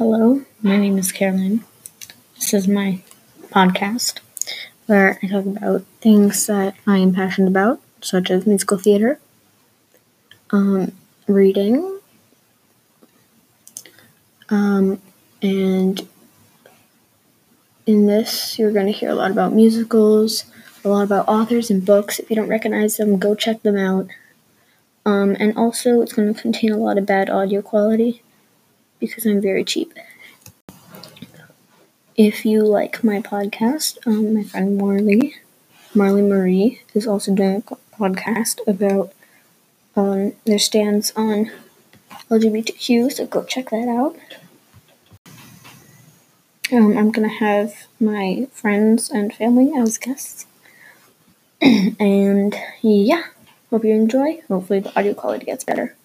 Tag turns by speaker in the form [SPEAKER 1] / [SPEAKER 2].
[SPEAKER 1] Hello, my name is Caroline. This is my podcast where I talk about things that I am passionate about, such as musical theater, um, reading, um, and in this, you're going to hear a lot about musicals, a lot about authors and books. If you don't recognize them, go check them out. Um, and also, it's going to contain a lot of bad audio quality because I'm very cheap. If you like my podcast, um, my friend Marley, Marley Marie, is also doing a podcast about um, their stance on LGBTQ, so go check that out. Um, I'm gonna have my friends and family as guests. and yeah, hope you enjoy. Hopefully, the audio quality gets better.